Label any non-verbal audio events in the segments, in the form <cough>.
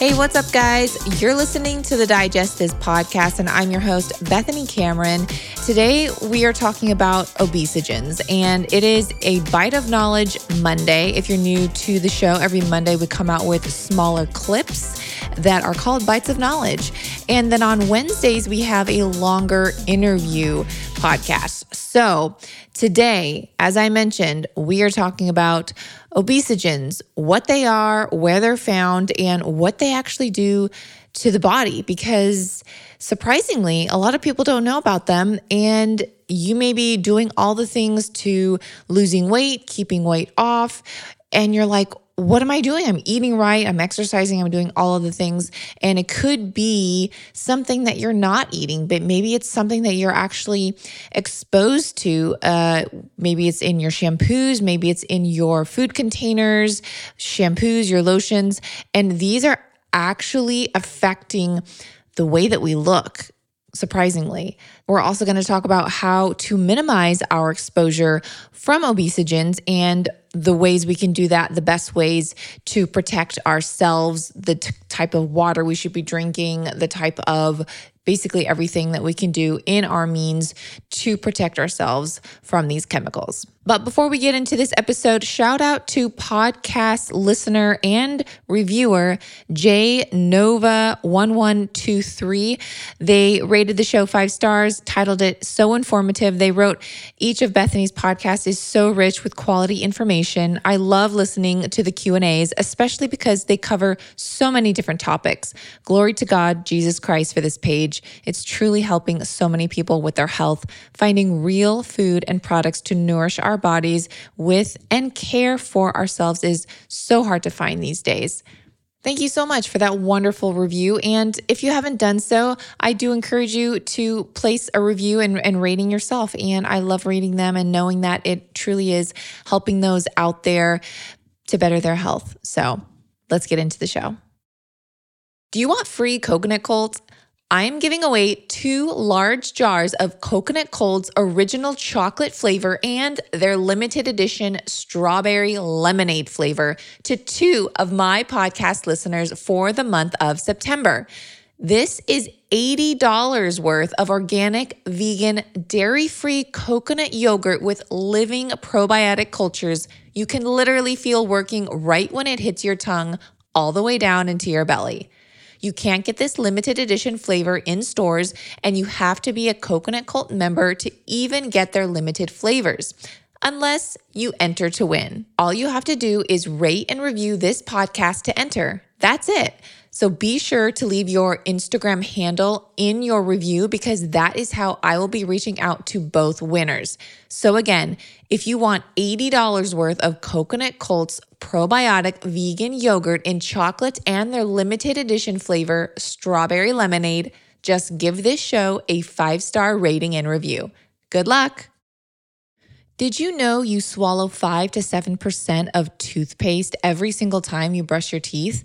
Hey, what's up, guys? You're listening to the Digest This podcast, and I'm your host, Bethany Cameron. Today, we are talking about obesogens, and it is a Bite of Knowledge Monday. If you're new to the show, every Monday we come out with smaller clips that are called Bites of Knowledge. And then on Wednesdays, we have a longer interview podcast. So today, as I mentioned, we are talking about obesogens, what they are, where they're found, and what they actually do to the body. Because surprisingly, a lot of people don't know about them. And you may be doing all the things to losing weight, keeping weight off, and you're like, what am I doing? I'm eating right, I'm exercising, I'm doing all of the things. And it could be something that you're not eating, but maybe it's something that you're actually exposed to. Uh, maybe it's in your shampoos, maybe it's in your food containers, shampoos, your lotions. And these are actually affecting the way that we look surprisingly. We're also going to talk about how to minimize our exposure from obesogens and the ways we can do that, the best ways to protect ourselves, the t- type of water we should be drinking, the type of basically everything that we can do in our means to protect ourselves from these chemicals. But before we get into this episode, shout out to podcast listener and reviewer J Nova 1123. They rated the show 5 stars, titled it so informative. They wrote each of Bethany's podcasts is so rich with quality information. I love listening to the Q&As, especially because they cover so many different topics. Glory to God, Jesus Christ for this page. It's truly helping so many people with their health, finding real food and products to nourish our bodies with and care for ourselves is so hard to find these days. Thank you so much for that wonderful review. And if you haven't done so, I do encourage you to place a review and, and, rating yourself. And I love reading them and knowing that it truly is helping those out there to better their health. So let's get into the show. Do you want free coconut cults? I'm giving away two large jars of Coconut Cult's original chocolate flavor and their limited edition strawberry lemonade flavor to two of my podcast listeners for the month of September. This is $80 worth of organic, vegan, dairy free coconut yogurt with living probiotic cultures you can literally feel working right when it hits your tongue, all the way down into your belly. You can't get this limited edition flavor in stores, and you have to be a Coconut Cult member to even get their limited flavors. Unless you enter to win. All you have to do is rate and review this podcast to enter. That's it. So be sure to leave your Instagram handle in your review because that is how I will be reaching out to both winners. So again, if you want $80 worth of Coconut Cult's probiotic vegan yogurt in chocolate and their limited edition flavor, strawberry lemonade, just give this show a five star rating and review. Good luck. Did you know you swallow 5 to 7% of toothpaste every single time you brush your teeth?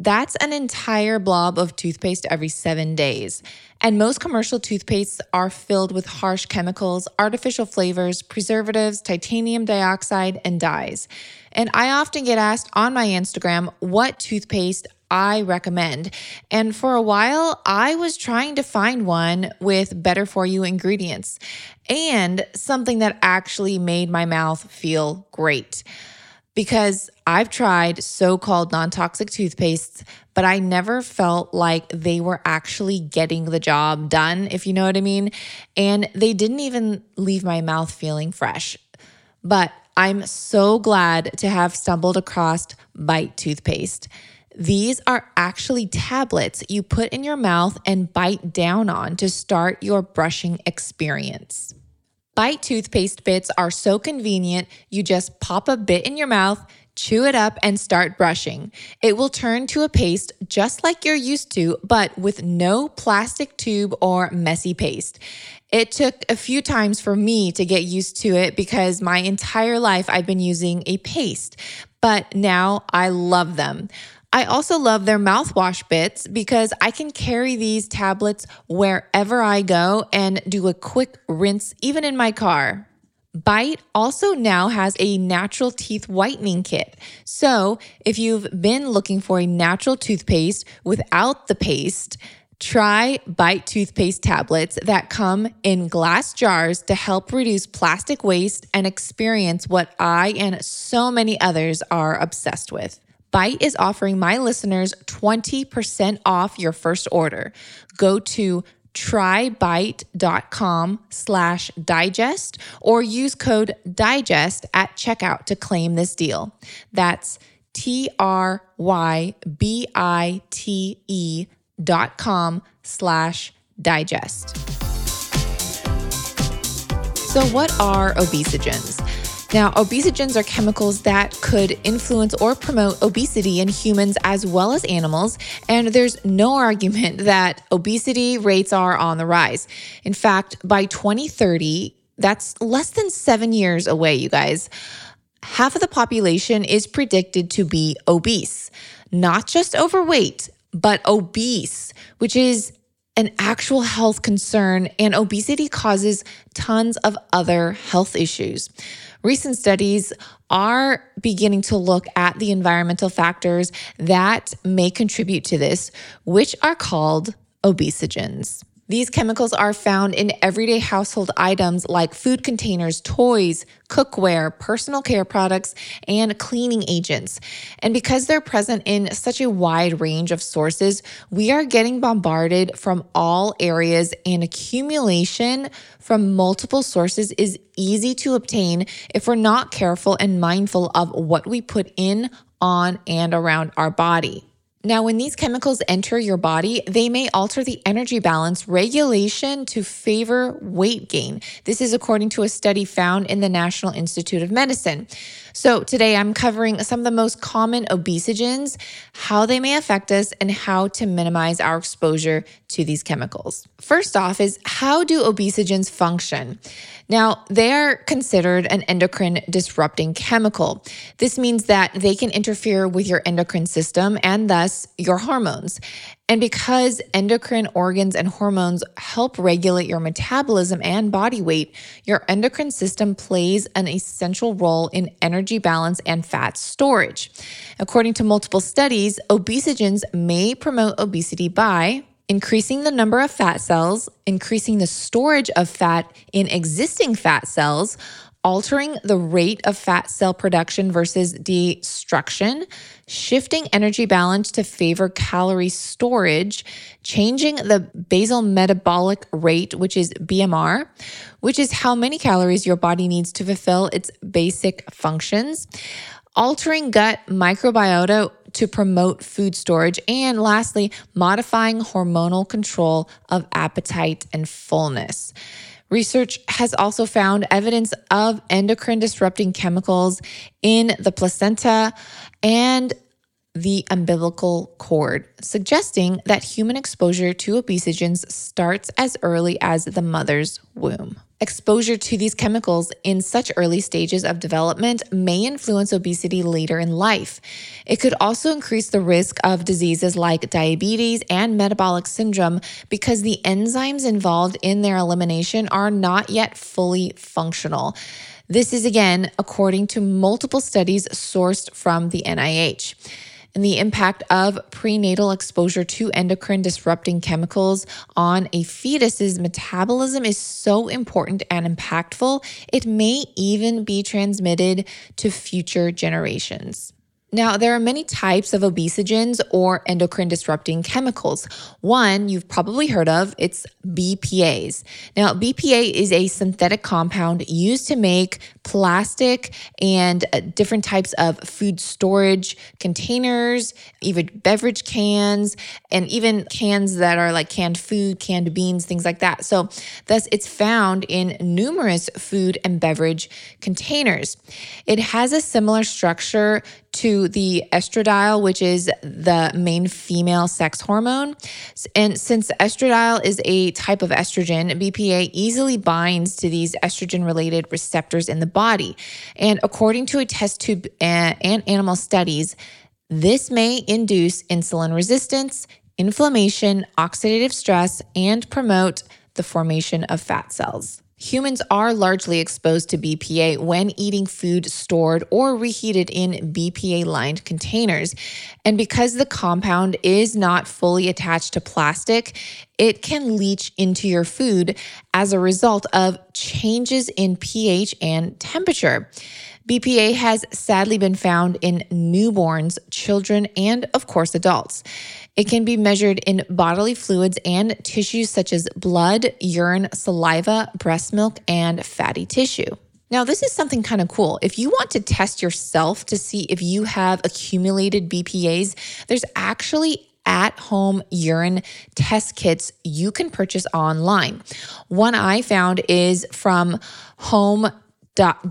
That's an entire blob of toothpaste every seven days. And most commercial toothpastes are filled with harsh chemicals, artificial flavors, preservatives, titanium dioxide, and dyes. And I often get asked on my Instagram what toothpaste I recommend. And for a while, I was trying to find one with better for you ingredients and something that actually made my mouth feel great because I've tried so called non toxic toothpastes, but I never felt like they were actually getting the job done, if you know what I mean. And they didn't even leave my mouth feeling fresh. But I'm so glad to have stumbled across Bite toothpaste. These are actually tablets you put in your mouth and bite down on to start your brushing experience. Bite toothpaste bits are so convenient, you just pop a bit in your mouth, chew it up, and start brushing. It will turn to a paste just like you're used to, but with no plastic tube or messy paste. It took a few times for me to get used to it because my entire life I've been using a paste, but now I love them. I also love their mouthwash bits because I can carry these tablets wherever I go and do a quick rinse, even in my car. Bite also now has a natural teeth whitening kit. So, if you've been looking for a natural toothpaste without the paste, try Bite toothpaste tablets that come in glass jars to help reduce plastic waste and experience what I and so many others are obsessed with. Bite is offering my listeners 20% off your first order. Go to trybite.com slash digest or use code digest at checkout to claim this deal. That's T-R-Y-B-I-T-E dot com slash digest. So what are obesogens? Now, obesogens are chemicals that could influence or promote obesity in humans as well as animals, and there's no <laughs> argument that obesity rates are on the rise. In fact, by 2030, that's less than seven years away, you guys. Half of the population is predicted to be obese, not just overweight, but obese, which is an actual health concern, and obesity causes tons of other health issues. Recent studies are beginning to look at the environmental factors that may contribute to this, which are called obesogens. These chemicals are found in everyday household items like food containers, toys, cookware, personal care products, and cleaning agents. And because they're present in such a wide range of sources, we are getting bombarded from all areas, and accumulation from multiple sources is easy to obtain if we're not careful and mindful of what we put in, on, and around our body. Now, when these chemicals enter your body, they may alter the energy balance regulation to favor weight gain. This is according to a study found in the National Institute of Medicine. So, today I'm covering some of the most common obesogens, how they may affect us, and how to minimize our exposure to these chemicals. First off, is how do obesogens function? Now, they are considered an endocrine disrupting chemical. This means that they can interfere with your endocrine system and thus your hormones. And because endocrine organs and hormones help regulate your metabolism and body weight, your endocrine system plays an essential role in energy balance and fat storage. According to multiple studies, obesogens may promote obesity by increasing the number of fat cells, increasing the storage of fat in existing fat cells, altering the rate of fat cell production versus destruction, shifting energy balance to favor calorie storage, changing the basal metabolic rate, which is BMR, which is how many calories your body needs to fulfill its basic functions, altering gut microbiota to promote food storage, and lastly, modifying hormonal control of appetite and fullness. Research has also found evidence of endocrine disrupting chemicals in the placenta and the umbilical cord, suggesting that human exposure to obesogens starts as early as the mother's womb. Exposure to these chemicals in such early stages of development may influence obesity later in life. It could also increase the risk of diseases like diabetes and metabolic syndrome because the enzymes involved in their elimination are not yet fully functional. This is again according to multiple studies sourced from the NIH and the impact of prenatal exposure to endocrine disrupting chemicals on a fetus's metabolism is so important and impactful, it may even be transmitted to future generations. Now, there are many types of obesogens or endocrine disrupting chemicals. One you've probably heard of, it's BPAs. Now, BPA is a synthetic compound used to make plastic and uh, different types of food storage containers, even beverage cans, and even cans that are like canned food, canned beans, things like that. So, thus, it's found in numerous food and beverage containers. It has a similar structure to the estradiol, which is the main female sex hormone. And since estradiol is a type of estrogen, BPA easily binds to these estrogen related receptors in the body. And according to a test tube uh, and animal studies, this may induce insulin resistance, inflammation, oxidative stress, and promote the formation of fat cells. Humans are largely exposed to BPA when eating food stored or reheated in BPA lined containers. And because the compound is not fully attached to plastic, it can leach into your food as a result of changes in pH and temperature. BPA has sadly been found in newborns, children, and of course, adults. It can be measured in bodily fluids and tissues such as blood, urine, saliva, breast milk, and fatty tissue. Now, this is something kind of cool. If you want to test yourself to see if you have accumulated BPAs, there's actually at home urine test kits you can purchase online. One I found is from Home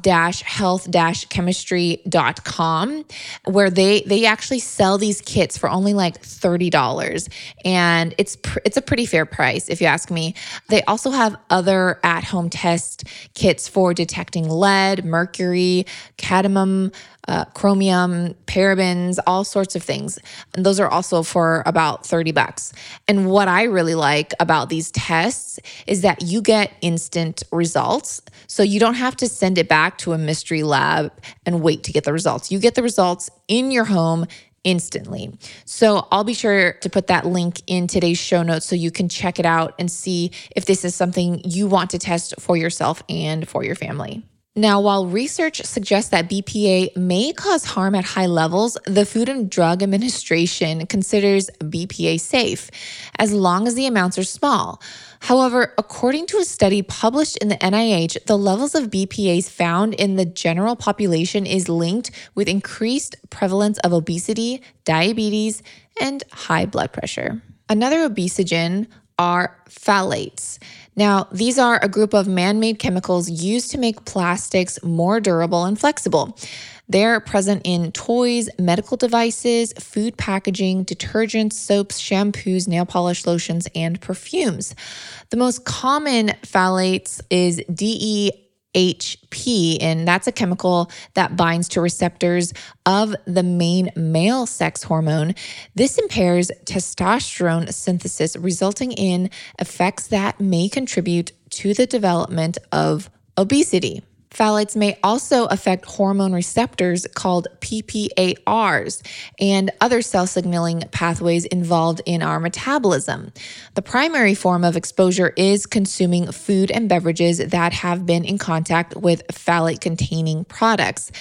dash health dash chemistry.com where they they actually sell these kits for only like $30 and it's pr- it's a pretty fair price if you ask me. They also have other at home test kits for detecting lead mercury cadmium uh, chromium, parabens, all sorts of things. And those are also for about 30 bucks. And what I really like about these tests is that you get instant results. So you don't have to send it back to a mystery lab and wait to get the results. You get the results in your home instantly. So I'll be sure to put that link in today's show notes so you can check it out and see if this is something you want to test for yourself and for your family. Now, while research suggests that BPA may cause harm at high levels, the Food and Drug Administration considers BPA safe as long as the amounts are small. However, according to a study published in the NIH, the levels of BPAs found in the general population is linked with increased prevalence of obesity, diabetes, and high blood pressure. Another obesogen are phthalates. Now, these are a group of man made chemicals used to make plastics more durable and flexible. They're present in toys, medical devices, food packaging, detergents, soaps, shampoos, nail polish lotions, and perfumes. The most common phthalates is DE HP, and that's a chemical that binds to receptors of the main male sex hormone. This impairs testosterone synthesis, resulting in effects that may contribute to the development of obesity. Phthalates may also affect hormone receptors called PPARs and other cell signaling pathways involved in our metabolism. The primary form of exposure is consuming food and beverages that have been in contact with phthalate containing products.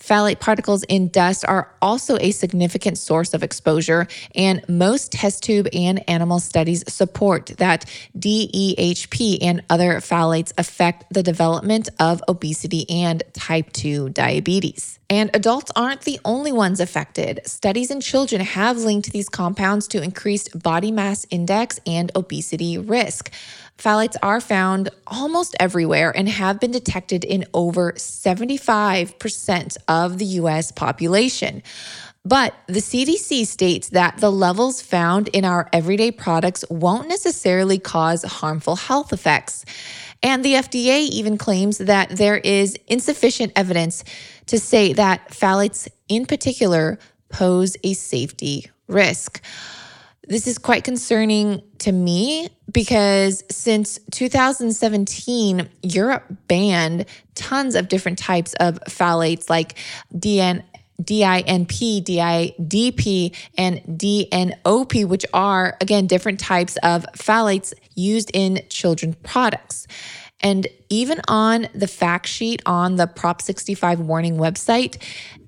Phthalate particles in dust are also a significant source of exposure, and most test tube and animal studies support that DEHP and other phthalates affect the development of obesity and type 2 diabetes. And adults aren't the only ones affected. Studies in children have linked these compounds to increased body mass index and obesity risk. Phthalates are found almost everywhere and have been detected in over 75% of the US population. But the CDC states that the levels found in our everyday products won't necessarily cause harmful health effects. And the FDA even claims that there is insufficient evidence to say that phthalates in particular pose a safety risk. This is quite concerning to me because since 2017, Europe banned tons of different types of phthalates like DN, DINP, DIDP, and DNOP, which are, again, different types of phthalates used in children's products. And even on the fact sheet on the Prop 65 warning website,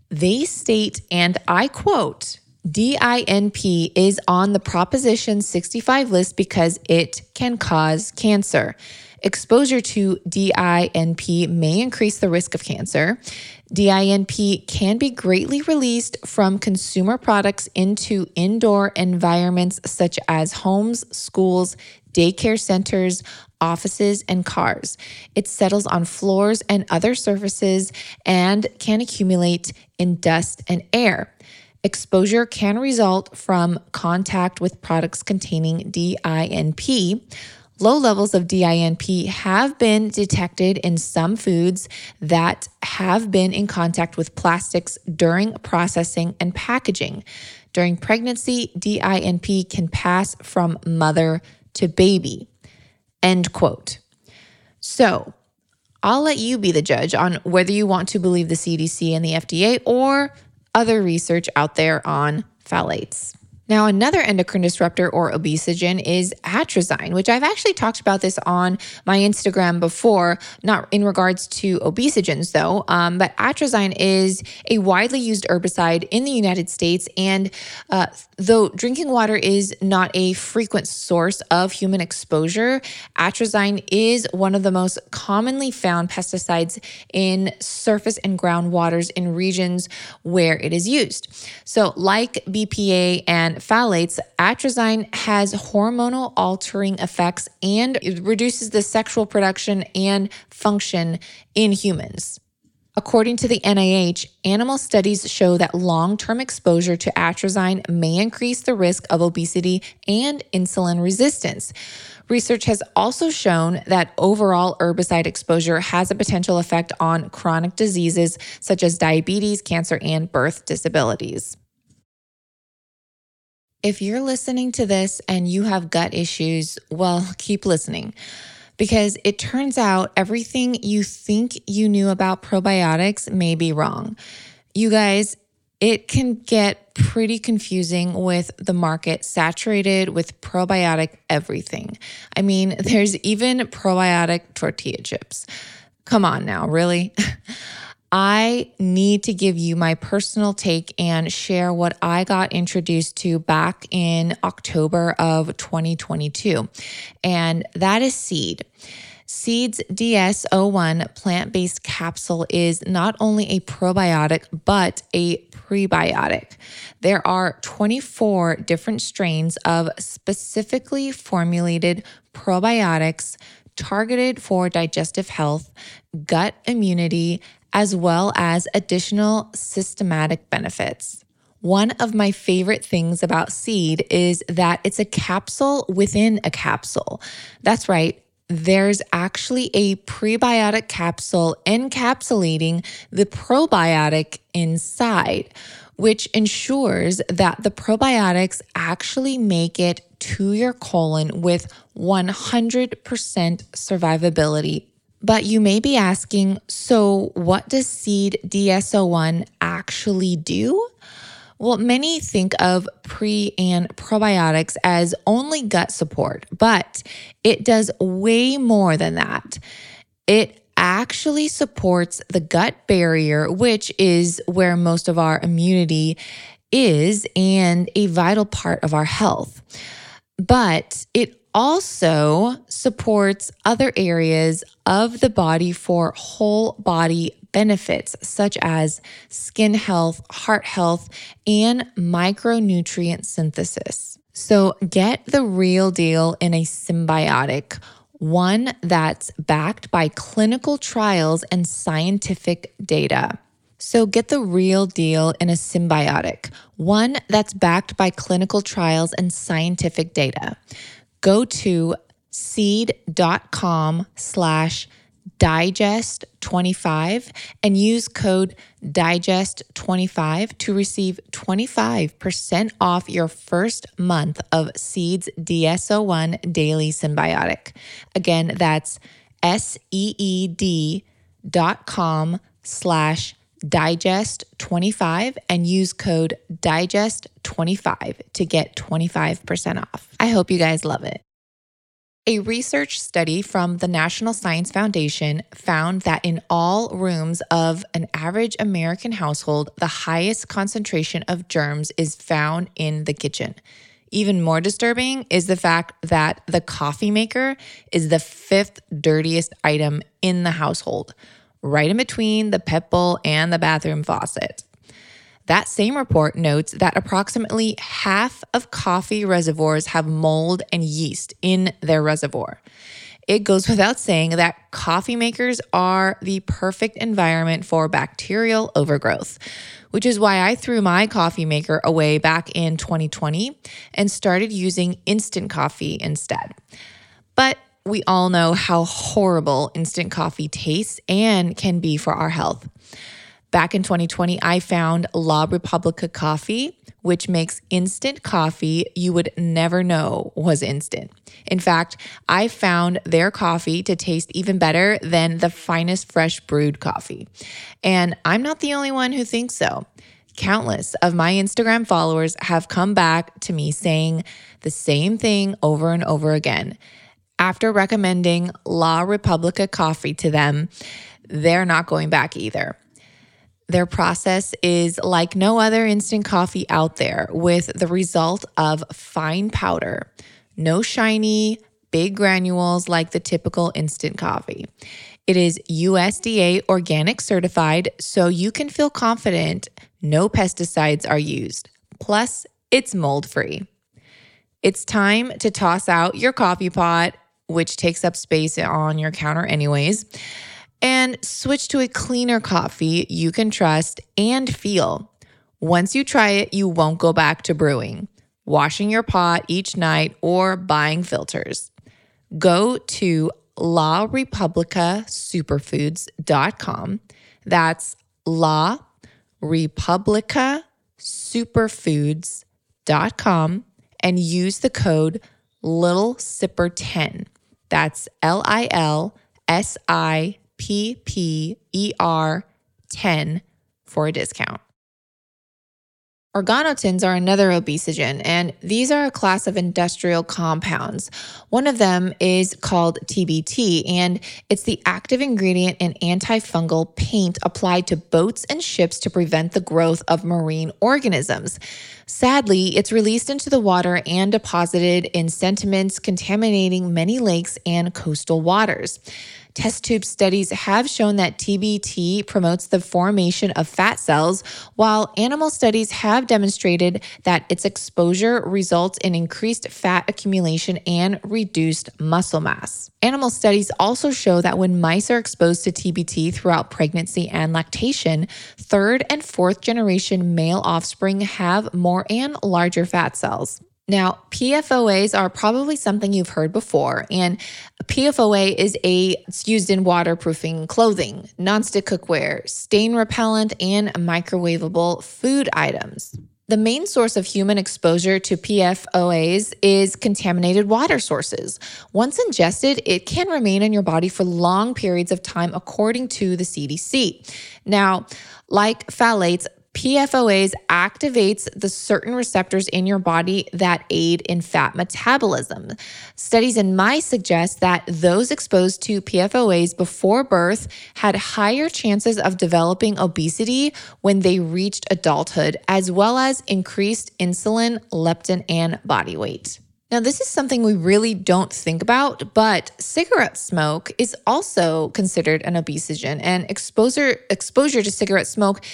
they state, and I quote, DINP is on the Proposition 65 list because it can cause cancer. Exposure to DINP may increase the risk of cancer. DINP can be greatly released from consumer products into indoor environments such as homes, schools, daycare centers, offices, and cars. It settles on floors and other surfaces and can accumulate in dust and air. Exposure can result from contact with products containing DINP. Low levels of DINP have been detected in some foods that have been in contact with plastics during processing and packaging. During pregnancy, DINP can pass from mother to baby. End quote. So, I'll let you be the judge on whether you want to believe the CDC and the FDA or other research out there on phthalates. Now, another endocrine disruptor or obesogen is atrazine, which I've actually talked about this on my Instagram before, not in regards to obesogens though. Um, but atrazine is a widely used herbicide in the United States. And uh, though drinking water is not a frequent source of human exposure, atrazine is one of the most commonly found pesticides in surface and groundwaters in regions where it is used. So, like BPA and phthalates, atrazine has hormonal altering effects and it reduces the sexual production and function in humans. According to the NIH, animal studies show that long term exposure to atrazine may increase the risk of obesity and insulin resistance. Research has also shown that overall herbicide exposure has a potential effect on chronic diseases such as diabetes, cancer, and birth disabilities. If you're listening to this and you have gut issues, well, <laughs> keep listening because it turns out everything you think you knew about probiotics may be wrong. You guys, it can get pretty confusing with the market saturated with probiotic everything. I mean, <laughs> there's even probiotic tortilla chips. Come on now, really? <laughs> I need to give you my personal take and share what I got introduced to back in October of 2022. And that is seed. Seeds DS01 plant based capsule is not only a probiotic, but a prebiotic. There are 24 different strains of specifically formulated probiotics targeted for digestive health, gut immunity, as well as additional systematic benefits. One of my favorite things about seed is that it's a capsule within a capsule. That's right. There's actually a prebiotic capsule encapsulating the probiotic inside, which ensures that the probiotics actually make it to your colon with 100% survivability but you may be asking so, what does Seed DS01 actually do? Well, many think of pre and probiotics as only gut support, but it does way more than that. It actually supports the gut barrier, which is where most of our immunity is and a vital part of our health. But it also supports other areas of the body for whole body benefits, such as skin health, heart health, and micronutrient synthesis. So get the real deal in a synbiotic, one that's backed by clinical trials and scientific data. So get the real deal in a synbiotic, one that's backed by clinical trials and scientific data go to seed.com slash digest 25 and use code digest 25 to receive 25% off your first month of seeds DS01 daily synbiotic. Again that's s-e-e-d dot com slash digest 25 and use code digest 25 to get 25% off. I hope you guys love it. A research study from the National Science Foundation found that in all rooms of an average American household, the highest concentration of germs is found in the kitchen. Even more disturbing is the fact that the coffee maker is the fifth dirtiest item in the household, right in between the pet bowl and the bathroom faucet. That same report notes that approximately half of coffee reservoirs have mold and yeast in their reservoir. It goes without saying that coffee makers are the perfect environment for bacterial overgrowth, which is why I threw my coffee maker away back in 2020 and started using instant coffee instead. But we all know how horrible instant coffee tastes and can be for our health. Back in 2020, I found La Republica coffee, which makes instant coffee you would never know was instant. In fact, I found their coffee to taste even better than the finest fresh brewed coffee. And I'm not the only one who thinks so. Countless of my Instagram followers have come back to me saying the same thing over and over again. After recommending La Republica coffee to them, they're not going back either. Their process is like no other instant coffee out there, with the result of fine powder, no shiny, big granules like the typical instant coffee. It is USDA organic certified, so you can feel confident no pesticides are used. Plus, it's mold free. It's time to toss out your coffee pot, which takes up space on your counter, anyways and switch to a cleaner coffee you can trust and feel. Once you try it, you won't go back to brewing, washing your pot each night, or buying filters. Go to La Republica Superfoods.com. That's La Republica Superfoods.com and use the code Lil Sipper 10. That's L I L S I P P E R 10 for a discount. Organotins are another obesogen, and these are a class of industrial compounds. One of them is called TBT, and it's the active ingredient in antifungal paint applied to boats and ships to prevent the growth of marine organisms. Sadly, it's released into the water and deposited in sediments, contaminating many lakes and coastal waters. Test tube studies have shown that TBT promotes the formation of fat cells, while animal studies have demonstrated that its exposure results in increased fat accumulation and reduced muscle mass. Animal studies also show that when mice are exposed to TBT throughout pregnancy and lactation, third and fourth generation male offspring have more and larger fat cells. Now, PFOAs are probably something you've heard before, and PFOA is a it's used in waterproofing clothing, nonstick cookware, stain repellent, and microwavable food items. The main source of human exposure to PFOAs is contaminated water sources. Once ingested, it can remain in your body for long periods of time, according to the CDC. Now, like phthalates, PFOAs activates the certain receptors in your body that aid in fat metabolism. Studies in mice suggest that those exposed to PFOAs before birth had higher chances of developing obesity when they reached adulthood, as well as increased insulin, leptin, and body weight. Now, this is something we really don't think about, but cigarette smoke is also considered an obesogen, and exposure exposure to cigarette smoke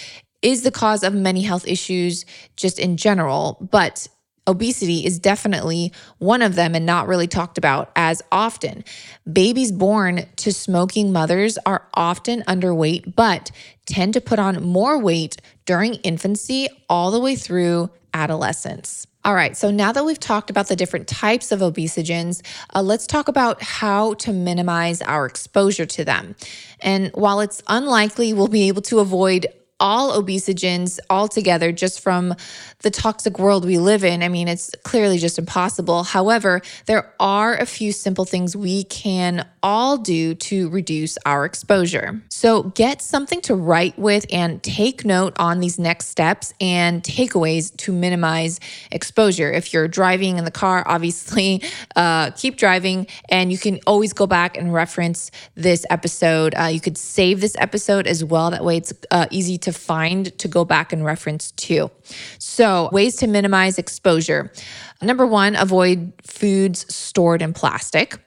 is the cause of many health issues just in general, but obesity is definitely one of them and not really talked about as often. Babies born to smoking mothers are often underweight, but tend to put on more weight during infancy all the way through adolescence. All right, so now that we've talked about the different types of obesogens, uh, let's talk about how to minimize our exposure to them. And while it's unlikely we'll be able to avoid all obesogens altogether just from the toxic world we live in. I mean, it's clearly just impossible. However, there are a few simple things we can all do to reduce our exposure. So get something to write with and take note on these next steps and takeaways to minimize exposure. If you're driving in the car, obviously uh, keep driving and you can always go back and reference this episode. Uh, you could save this episode as well. That way it's uh, easy to find to go back and reference too. So, ways to minimize exposure. Number one, avoid foods stored in plastic.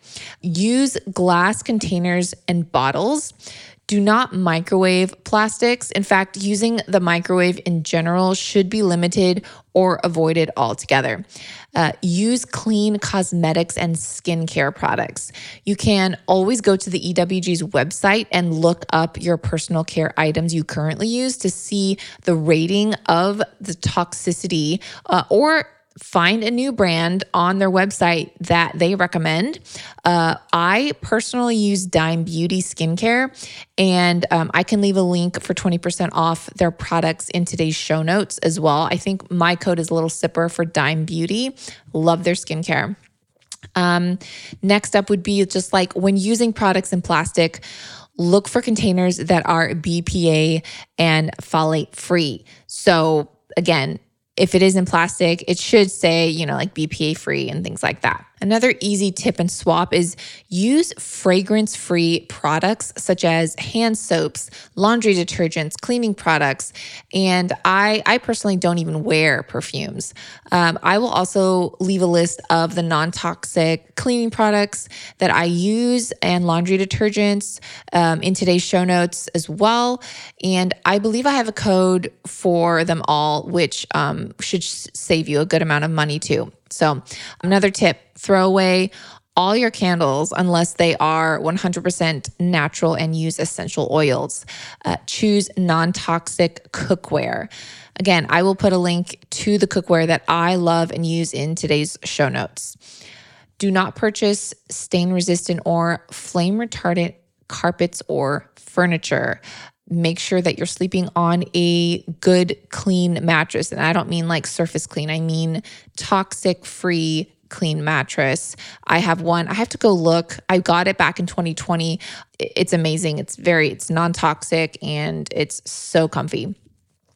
Use glass containers and bottles. Do not microwave plastics. In fact, using the microwave in general should be limited or avoided altogether. Uh, use clean cosmetics and skincare products. You can always go to the EWG's website and look up your personal care items you currently use to see the rating of the toxicity uh, or find a new brand on their website that they recommend. Uh, I personally use Dime Beauty Skincare, and um, I can leave a link for 20% off their products in today's show notes as well. I think my code is a Lil Sipper for Dime Beauty. Love their skincare. Um, next up would be just like when using products in plastic, look for containers that are BPA and phthalate free. So, again, if it is in plastic, it should say, you know, like BPA free and things like that. Another easy tip and swap is use fragrance free products such as hand soaps, laundry detergents, cleaning products. And I, I personally don't even wear perfumes. Um, I will also leave a list of the non toxic cleaning products that I use and laundry detergents um, in today's show notes as well. And I believe I have a code for them all, which um, should save you a good amount of money too. So, another tip throw away all your candles unless they are 100% natural and use essential oils. Uh, choose non toxic cookware. Again, I will put a link to the cookware that I love and use in today's show notes. Do not purchase stain resistant or flame retardant carpets or furniture make sure that you're sleeping on a good, clean mattress. And I don't mean like surface clean, I mean toxic free clean mattress. I have one. I have to go look. I got it back in 2020. It's amazing. It's very it's non-toxic and it's so comfy.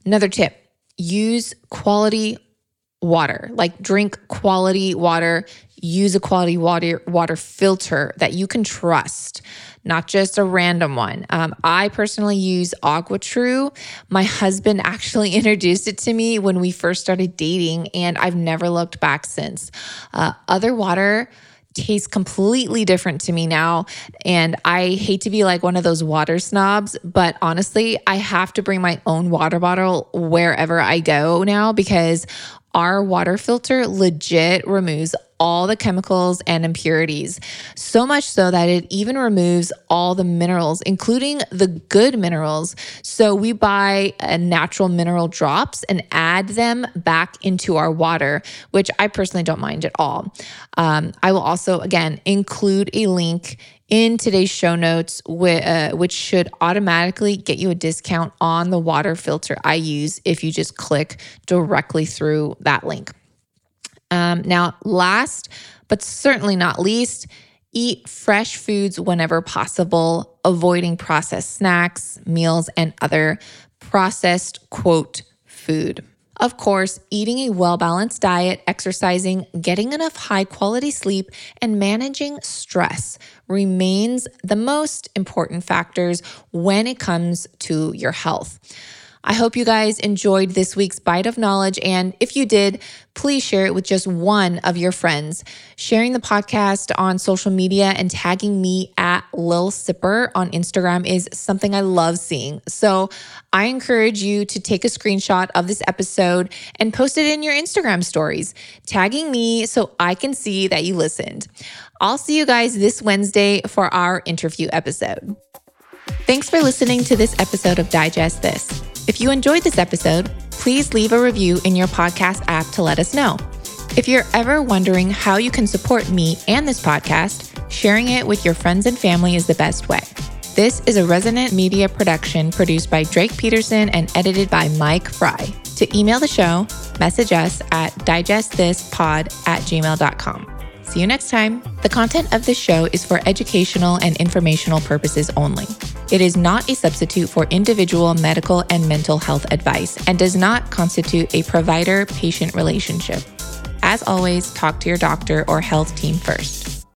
Another tip, use quality water. Like drink quality water, use a quality water water filter that you can trust not just a random one. Um, I personally use AquaTrue. My husband <laughs> actually introduced it to me when we first started dating, and I've never looked back since. Uh, other water tastes completely different to me now. And I hate to be like one of those water snobs, but honestly, I have to bring my own water bottle wherever I go now because our water filter legit removes all the chemicals and impurities. So much so that it even removes all the minerals, including the good minerals. So we buy uh, natural mineral drops and add them back into our water, which I personally don't mind at all. Um, I will also, again, include a link in today's show notes, uh, which should automatically get you a discount on the water filter I use if you just click directly through that link. Um, now, last but certainly not least, eat fresh foods whenever possible, avoiding processed snacks, meals, and other processed, quote, food. Of course, eating a well balanced diet, exercising, getting enough high quality sleep, and managing stress remains the most important factors when it comes to your health. I hope you guys enjoyed this week's bite of knowledge. And if you did, please share it with just one of your friends. Sharing the podcast on social media and tagging me at Lil Sipper on Instagram is something I love seeing. So I encourage you to take a screenshot of this episode and post it in your Instagram stories, tagging me so I can see that you listened. I'll see you guys this Wednesday for our interview episode. Thanks for listening to this episode of Digest This. If you enjoyed this episode, please leave a review in your podcast app to let us know. If you're ever wondering how you can support me and this podcast, sharing it with your friends and family is the best way. This is a Resonant Media production produced by Drake Peterson and edited by Mike Fry. To email the show, message us at digestthispod at gmail.com. See you next time. The content of this show is for educational and informational purposes only. It is not a substitute for individual medical and mental health advice and does not constitute a provider patient relationship. As always, talk to your doctor or health team first.